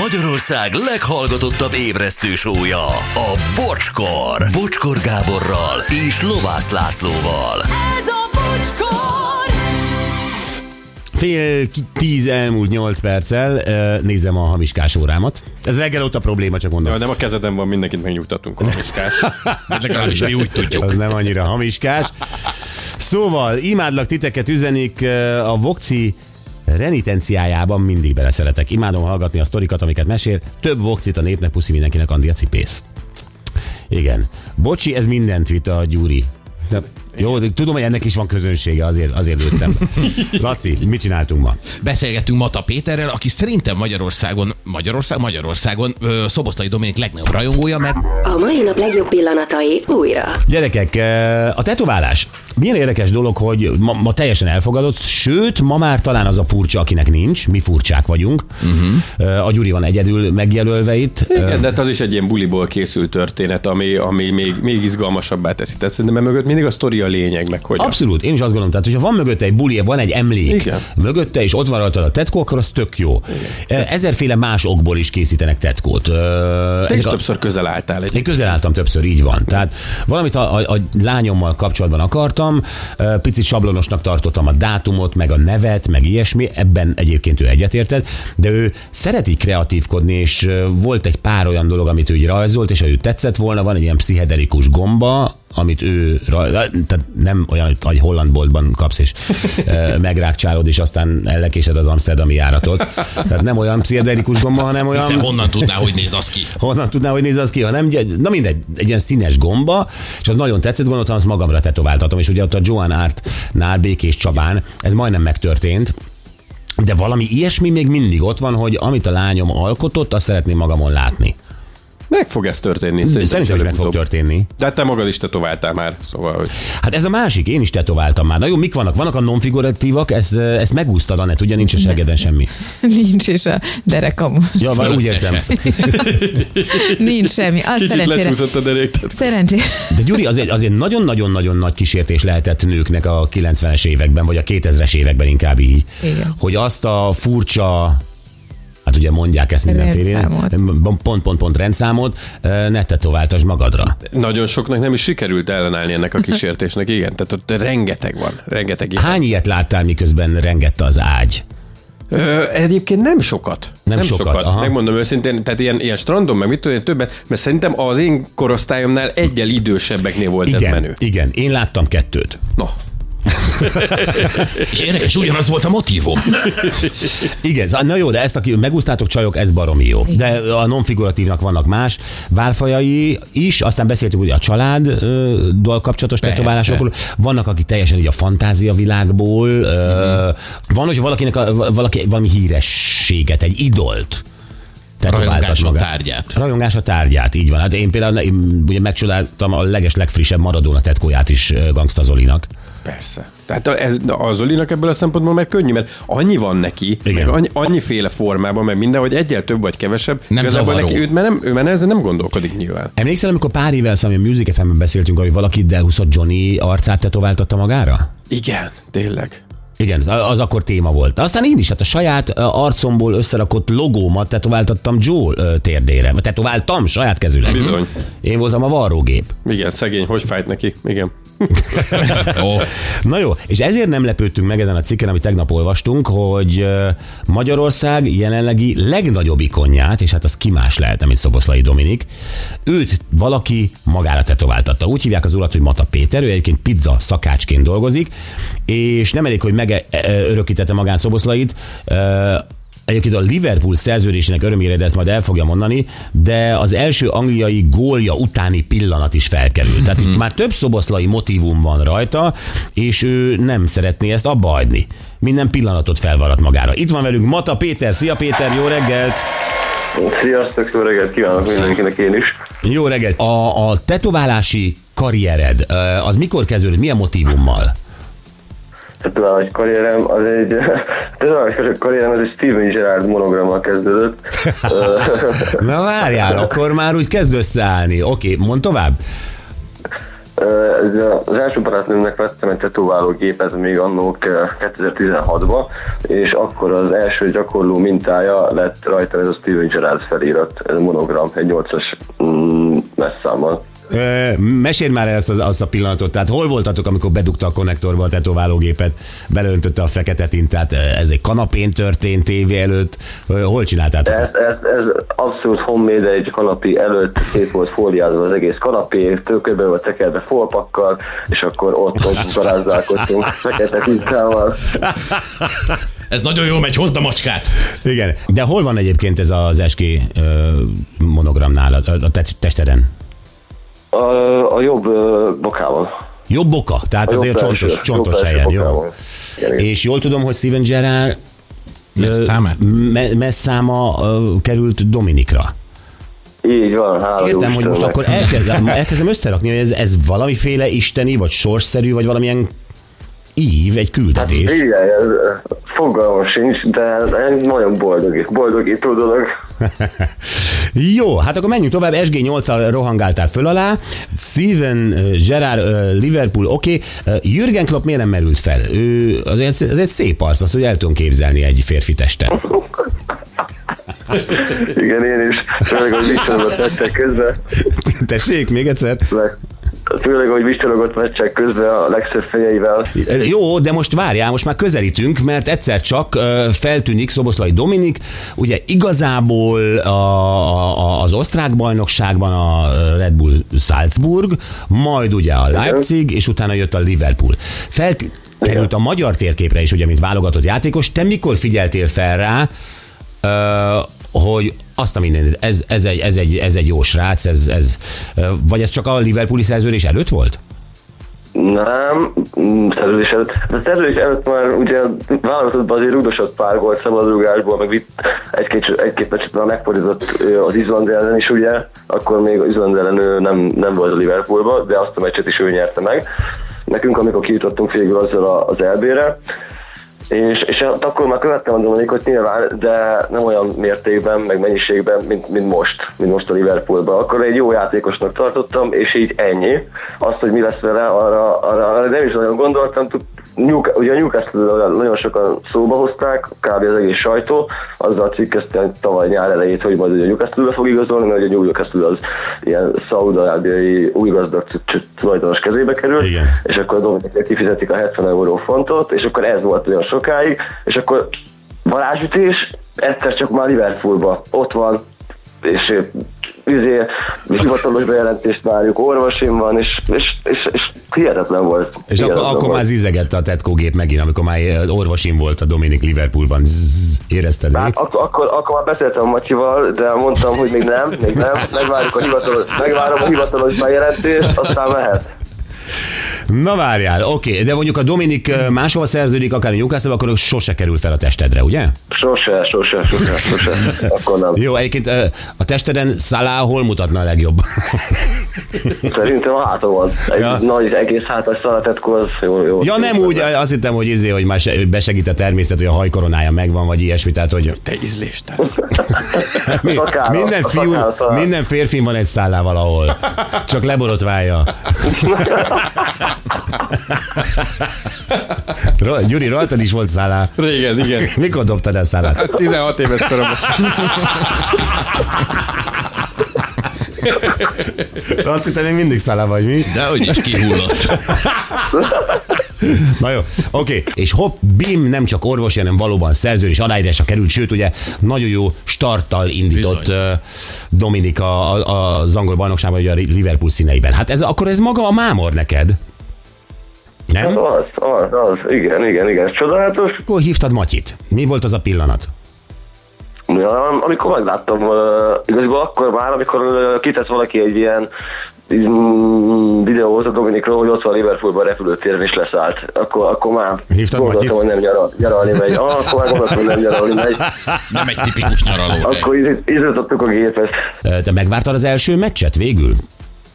Magyarország leghallgatottabb ébresztő sója, a Bocskor. Bocskor Gáborral és Lovász Lászlóval. Ez a bocskor! Fél tíz elmúlt nyolc perccel nézem a hamiskás órámat. Ez reggel óta probléma, csak mondom. Ja, nem a kezeden van, mindenkit megnyugtatunk a miskás. Legalábbis mi úgy tudjuk. Az nem annyira hamiskás. Szóval, imádlak titeket üzenik a Vokci renitenciájában mindig beleszeretek. Imádom hallgatni a sztorikat, amiket mesél. Több Vokcit a népnek, puszi mindenkinek, Andi a cipész. Igen. Bocsi, ez mindent vitt a Gyuri. De, jó, de tudom, hogy ennek is van közönsége, azért, azért lőttem. Laci, mit csináltunk ma? Beszélgettünk Mata Péterrel, aki szerintem Magyarországon, Magyarország, Magyarországon ö, Szoboszlai Dominik legnagyobb rajongója, mert A mai nap legjobb pillanatai újra. Gyerekek, a tetoválás. Milyen érdekes dolog, hogy ma, ma teljesen elfogadott, sőt, ma már talán az a furcsa, akinek nincs, mi furcsák vagyunk. Uh-huh. A Gyuri van egyedül megjelölve itt. Igen, de hát az is egy ilyen buliból készült történet, ami, ami még, még izgalmasabbá teszi. Tehát szerintem mögött mindig a sztori a lényeg, meg hogy Abszolút, én is azt gondolom, tehát hogyha van mögötte egy buli, van egy emlék Igen. mögötte, és ott van rajta a tetkó, akkor az tök jó. Igen. Ezerféle más okból is készítenek tetkót. Te ezek is a- többször közel álltál egy. Én közel álltam többször, így van. Tehát valamit a, a, a lányommal kapcsolatban akartam, picit sablonosnak tartottam a dátumot, meg a nevet, meg ilyesmi, ebben egyébként ő egyetértett, de ő szereti kreatívkodni, és volt egy pár olyan dolog, amit ő így rajzolt, és ha ő tetszett volna, van egy ilyen pszichedelikus gomba, amit ő, tehát nem olyan, hogy holland boltban kapsz és megrákcsálod, és aztán ellekésed az amsterdami járatot. Tehát nem olyan pszichedelikus gomba, hanem olyan... hiszen honnan tudná, hogy néz az ki. Honnan tudná, hogy néz az ki, hanem na mindegy, egy ilyen színes gomba, és az nagyon tetszett, gondoltam, azt magamra tetováltatom, és ugye ott a Joan Art-nál Békés Csabán, ez majdnem megtörtént, de valami ilyesmi még mindig ott van, hogy amit a lányom alkotott, azt szeretném magamon látni. Meg fog ez történni. Szerintem is meg fog történni. De hát te magad is tetováltál már, szóval, hogy Hát ez a másik, én is tetováltam már. Na jó, mik vannak? Vannak a non-figuratívak, ezt, ezt megúsztad, Anett, ugye nincs a segeden semmi. Nincs, és a derekam most. Ja, vagy úgy értem. Nincs semmi. Az kicsit szerencsére. lecsúszott a derék. Szerencsére. De Gyuri, azért, azért nagyon-nagyon-nagyon nagy kísértés lehetett nőknek a 90-es években, vagy a 2000-es években inkább így, Igen. hogy azt a furcsa Hát ugye mondják ezt mindenféle, pont-pont-pont rendszámot, ne tetováltasd magadra. Nagyon soknak nem is sikerült ellenállni ennek a kísértésnek, igen. Tehát ott rengeteg van, rengeteg ilyen. Hány ilyet láttál, miközben rengette az ágy? Ö, egyébként nem sokat. Nem sokat, aha. Megmondom őszintén, tehát ilyen, ilyen strandon, meg mit tudom én többet, mert szerintem az én korosztályomnál egyel idősebbeknél volt ez Igen, menő. igen, én láttam kettőt. Na, És érdekes, ugyanaz volt a motivum. Igen, na jó, de ezt, aki megúsztátok csajok, ez baromi jó. De a non-figuratívnak vannak más válfajai is, aztán beszéltünk ugye a családdal kapcsolatos Persze. tetoválásokról. Vannak, akik teljesen ugye a fantázia világból. Mm-hmm. Van, hogy valakinek a, valaki valami hírességet, egy idolt tetováltat Rajongás a magát. tárgyát. Rajongás a tárgyát, így van. Hát én például én ugye megcsodáltam a leges legfrissebb Maradona tetkóját is Gangsta Zolinak. Persze. Tehát ez, a Zolinak ebből a szempontból meg könnyű, mert annyi van neki, Igen. meg annyi, annyiféle formában, meg minden, hogy egyel több vagy kevesebb. Nem igazából zavaró. neki, őt, mert nem, ő már ezzel nem gondolkodik nyilván. Emlékszel, amikor pár évvel szóval a Music FM-ben beszéltünk, hogy valaki delhúszott Johnny arcát tetováltatta magára? Igen, tényleg. Igen, az akkor téma volt. Aztán én is, hát a saját arcomból összerakott logómat tetováltattam Joe ö, térdére. Tetováltam saját kezüleg. Bizony. Én voltam a varrógép. Igen, szegény, hogy fájt neki? Igen. Ó, Na jó, és ezért nem lepődtünk meg ezen a cikken, amit tegnap olvastunk, hogy Magyarország jelenlegi legnagyobb ikonját, és hát az ki más lehet, mint Szoboszlai Dominik, őt valaki magára tetováltatta. Úgy hívják az urat, hogy Mata Péter, ő egyébként pizza szakácsként dolgozik, és nem elég, hogy megörökítette magán Szoboszlait, Egyébként a Liverpool szerződésének örömére, de ezt majd el fogja mondani, de az első angliai gólja utáni pillanat is felkerült. Tehát itt már több szoboszlai motivum van rajta, és ő nem szeretné ezt abba hagyni. Minden pillanatot felvarat magára. Itt van velünk Mata Péter. Szia Péter, jó reggelt! Sziasztok, jó reggelt kívánok mindenkinek én is. Jó reggelt! A, a tetoválási karriered, az mikor kezdődött? Milyen motivummal? Tetoválási karrierem, az egy, tetoválási karrierem, az egy Steven Gerrard monogrammal kezdődött. Na várjál, akkor már úgy kezd összeállni. Oké, mond tovább. Az első barátnőmnek vettem egy tetováló gépet még annó 2016-ban, és akkor az első gyakorló mintája lett rajta ez a Steven Gerrard felirat, ez a monogram, egy 8-as mm, messzámmal. Mesélj már el azt, az, azt a pillanatot, tehát hol voltatok, amikor bedugta a konnektorba a tetoválógépet, beleöntötte a fekete tintát, ez egy kanapén történt tévé előtt, hol csináltátok? Ez, ez, ez abszolút homemade, egy kanapé előtt szét volt fóliázva az egész kanapé, tőkőbe volt tekerve folpakkal, és akkor ott, ott garázdálkodtunk fekete tintával. Ez nagyon jól megy, hozd a macskát. Igen, de hol van egyébként ez az eski monogram nálad, a a te- testeden? A, a jobb bokával. Jobb oka, tehát A jobb azért belső- csontos, jobb csontos belső helyen, jó? Igen, igen. És jól tudom, hogy Steven Gerrard Számát? me- messzáma került Dominikra. Így van, hála Értem, hogy most akkor elkezdem, elkezdem összerakni, hogy ez, ez valamiféle isteni, vagy sorsszerű, vagy valamilyen ív, egy küldetés. Igen, ez, fogalmam sincs, de nagyon boldog, boldogító dolog. Jó, hát akkor menjünk tovább. SG8-al rohangáltál föl alá. Steven Gerrard, Liverpool, oké. Okay. Jürgen Klopp miért nem merült fel? Ő azért, azért szép arc, azt, hogy el tudom képzelni egy férfi testen. Igen, én is. Főleg, hogy vicsorogott meccsek közben. Tessék, még egyszer. Meg- Főleg, hogy vicsorogott meccsek közben a legszebb fejeivel. Jó, de most várjál, most már közelítünk, mert egyszer csak feltűnik Szoboszlai Dominik, ugye igazából a, a, az osztrák bajnokságban a Red Bull Salzburg, majd ugye a Leipzig, és utána jött a Liverpool. Felkerült a magyar térképre is, ugye, mint válogatott játékos. Te mikor figyeltél fel rá, hogy azt a mindent, ez, ez, egy, ez, egy, ez egy jó srác, ez, ez, vagy ez csak a Liverpooli szerződés előtt volt? Nem, szerződés előtt. De szerződés előtt már ugye válogatottban azért rúgdosott pár gólt szabadrugásból, meg vitt egy-két, egy-két meccset már megfordított az Izland ellen is ugye, akkor még az Izland ellen nem, nem volt a Liverpoolban, de azt a meccset is ő nyerte meg. Nekünk, amikor kijutottunk végül azzal az LB-re, és, és akkor már követtem a Dominikot nyilván, de nem olyan mértékben, meg mennyiségben, mint, mint most, mint most a Liverpoolban. Akkor egy jó játékosnak tartottam, és így ennyi. Azt, hogy mi lesz vele, arra, arra, arra nem is nagyon gondoltam. New, ugye a newcastle nagyon sokan szóba hozták, kb. az egész sajtó, azzal cikkeztem tavaly nyár elejét, hogy majd ugye a Newcastle-be fog igazolni, mert ugye a Newcastle az ilyen szaudarábiai új gazdag tulajdonos kezébe kerül, Igen. és akkor a Dominiknek kifizetik a 70 euró fontot, és akkor ez volt olyan sokáig, és akkor varázsütés, egyszer csak már Liverpoolba, ott van, és izé, hivatalos bejelentést várjuk, orvosim van, és, és, és, és hihetetlen volt. És akkor, Hihetetlen akkor volt. már zizegette a tetkógép megint, amikor már orvosim volt a Dominik Liverpoolban. Zzz, érezted? Hát akkor, akkor, akkor már beszéltem a Matyival, de mondtam, hogy még nem, még nem, megvárjuk a hivatalos, megvárom a hivatalos bejelentést, aztán mehet. Na várjál, oké, de mondjuk a Dominik máshol szerződik, akár a Newcastle, akkor sose kerül fel a testedre, ugye? Sose, sose, sose, sose. Akkor nem. Jó, egyébként a testeden Salah hol mutatna a legjobb? Szerintem a hátamon. Egy Ja. nagy egész hátas szalatetkó az jó, jó. ja, nem úgy, azt hittem, hogy izé, hogy már se- besegít a természet, hogy a hajkoronája megvan, vagy ilyesmi, tehát hogy Te ízléstelen. minden, fiú, minden férfi van egy szállá valahol, csak leborotválja. Gyuri, rajtad is volt szállá. Régen, igen. Mikor dobtad el szállát? Hát 16 éves koromban. Laci, te még mindig szállá vagy, mi? De hogy is kihullott. Na jó, oké. És hopp, bim, nem csak orvos, hanem valóban szerző és aláírásra került, sőt, ugye nagyon jó starttal indított Bizony. Dominika az angol bajnokságban, ugye a Liverpool színeiben. Hát ez, akkor ez maga a mámor neked? Nem? Az, az, az, igen, igen, igen. Ez csodálatos. Akkor hívtad Matyit. Mi volt az a pillanat? Ja, amikor megláttam, uh, igazából akkor már, amikor uh, kitett valaki egy ilyen videót a Dominikról, hogy ott van Liverpoolban repülőtéren is leszállt. Akkor, akkor már Hívtad gondoltam, Matyit? hogy nem nyaral, nyaralni megy. Ah, akkor már gondoltam, hogy nem nyaralni megy. Nem egy tipikus nyaraló. Akkor iz- izgatottuk a gépet. Te megvártad az első meccset végül?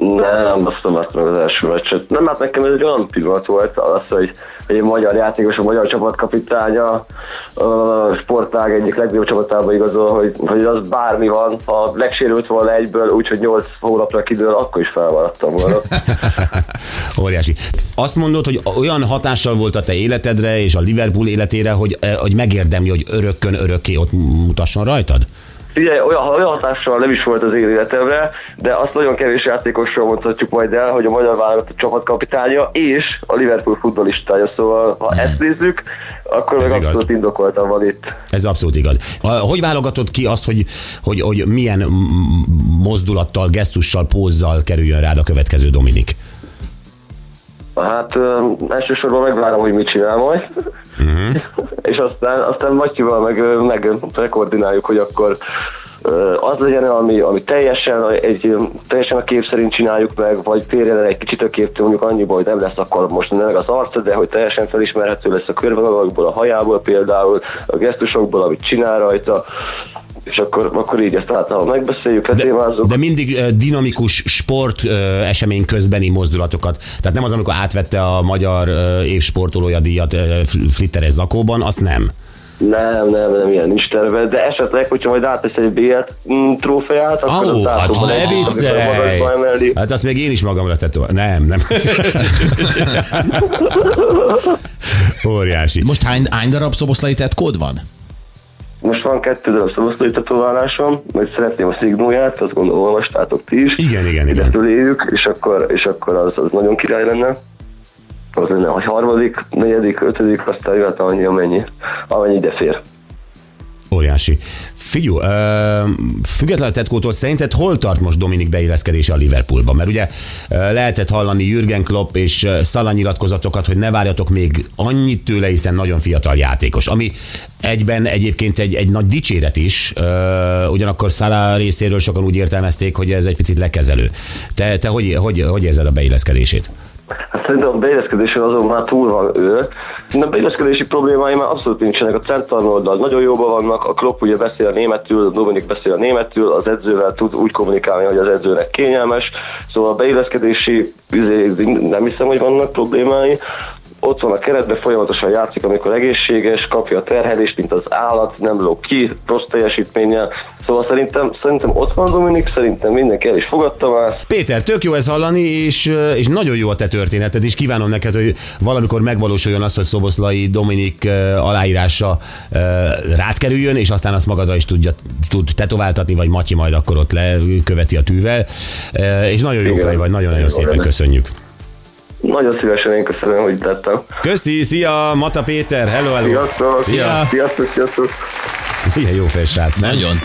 Nem, azt nem láttam az első meccset. Nem, hát nekem ez egy olyan pillanat volt, az, hogy, hogy egy magyar játékos, a magyar csapatkapitánya a sportág egyik legnagyobb csapatába igazol, hogy, hogy az bármi van, ha legsérült volna egyből, úgyhogy 8 hónapra kidől, akkor is felmaradtam volna. Óriási. Azt mondod, hogy olyan hatással volt a te életedre és a Liverpool életére, hogy, eh, hogy megérdemli, hogy örökkön örökké ott mutasson rajtad? Ugye olyan, olyan hatással nem is volt az én életemre, de azt nagyon kevés játékosról mondhatjuk majd el, hogy a magyar válogatott csapatkapitánya és a Liverpool futballistája, szóval ha ezt nézzük, akkor Ez meg igaz. abszolút indokoltan van itt. Ez abszolút igaz. Hogy válogatod ki azt, hogy, hogy, hogy milyen mozdulattal, gesztussal, pózzal kerüljön rád a következő Dominik? Hát ö, elsősorban megvárom, hogy mit csinál majd, Mhm. és aztán, aztán Matyival meg, meg rekoordináljuk, hogy akkor az legyen, ami, ami teljesen, egy, teljesen a kép szerint csináljuk meg, vagy férjen el egy kicsit a képtől, mondjuk annyiból, hogy nem lesz akkor most nem az arca, de hogy teljesen felismerhető lesz a körvonalakból, a hajából például, a gesztusokból, amit csinál rajta, és akkor, akkor így ezt általában megbeszéljük, letémázzuk. De mindig eh, dinamikus sport esemény közbeni mozdulatokat. Tehát nem az, amikor átvette a magyar eh, év sportolója díjat Fl- Flitteres zakóban, azt nem. Nem, nem, nem, ilyen nincs terve, de esetleg, hogyha majd átesz egy BL mm, trófeát, akkor Ó, az hát ne viccelj! Hát azt még én is magamra tettem. Nem, nem. Óriási. Most hány, hány darab szoboszlai tetkód van? Most van kettő darab szabosztói tetoválásom, majd szeretném a szignóját, azt gondolom olvastátok ti is. Igen, igen, igen. föléjük, és akkor, és akkor az, az nagyon király lenne. Az lenne a harmadik, negyedik, ötödik, aztán jöhet annyi, amennyi, amennyi ide fér. Óriási. Figyú, uh, függetlenül a tetkótól szerinted hol tart most Dominik beilleszkedése a Liverpoolba? Mert ugye lehetett hallani Jürgen Klopp és uh, Salah nyilatkozatokat, hogy ne várjatok még annyit tőle, hiszen nagyon fiatal játékos. Ami egyben egyébként egy, egy nagy dicséret is, ugyanakkor Salah részéről sokan úgy értelmezték, hogy ez egy picit lekezelő. Te, te hogy, hogy, hogy érzed a beilleszkedését? Hát szerintem a beilleszkedésen azon már túl van ő. De a beilleszkedési problémái már abszolút nincsenek. A central oldal nagyon jóban vannak, a Klopp ugye beszél a németül, a Dominik beszél a németül, az edzővel tud úgy kommunikálni, hogy az edzőnek kényelmes. Szóval a beilleszkedési, nem hiszem, hogy vannak problémái. Ott van a keretben, folyamatosan játszik, amikor egészséges, kapja a terhelést, mint az állat, nem lóg ki, rossz teljesítménnyel. Szóval szerintem, szerintem ott van Dominik, szerintem mindenki el is fogadta már. Péter, tök jó ez hallani, és, és nagyon jó a te történeted, és kívánom neked, hogy valamikor megvalósuljon az, hogy Szoboszlai Dominik eh, aláírása eh, rád kerüljön, és aztán azt magadra is tudja, tud tetováltatni, vagy Matyi majd akkor ott leköveti a tűvel. Eh, És nagyon jó Igen. fej vagy, nagyon-nagyon szépen köszönjük. Nagyon szívesen én köszönöm, hogy tettem. Köszi, szia, Mata Péter, hello, hello. Sziasztok! Szia. Sziasztok, sziasztok! Milyen jó fej srác, nem? Nagyon.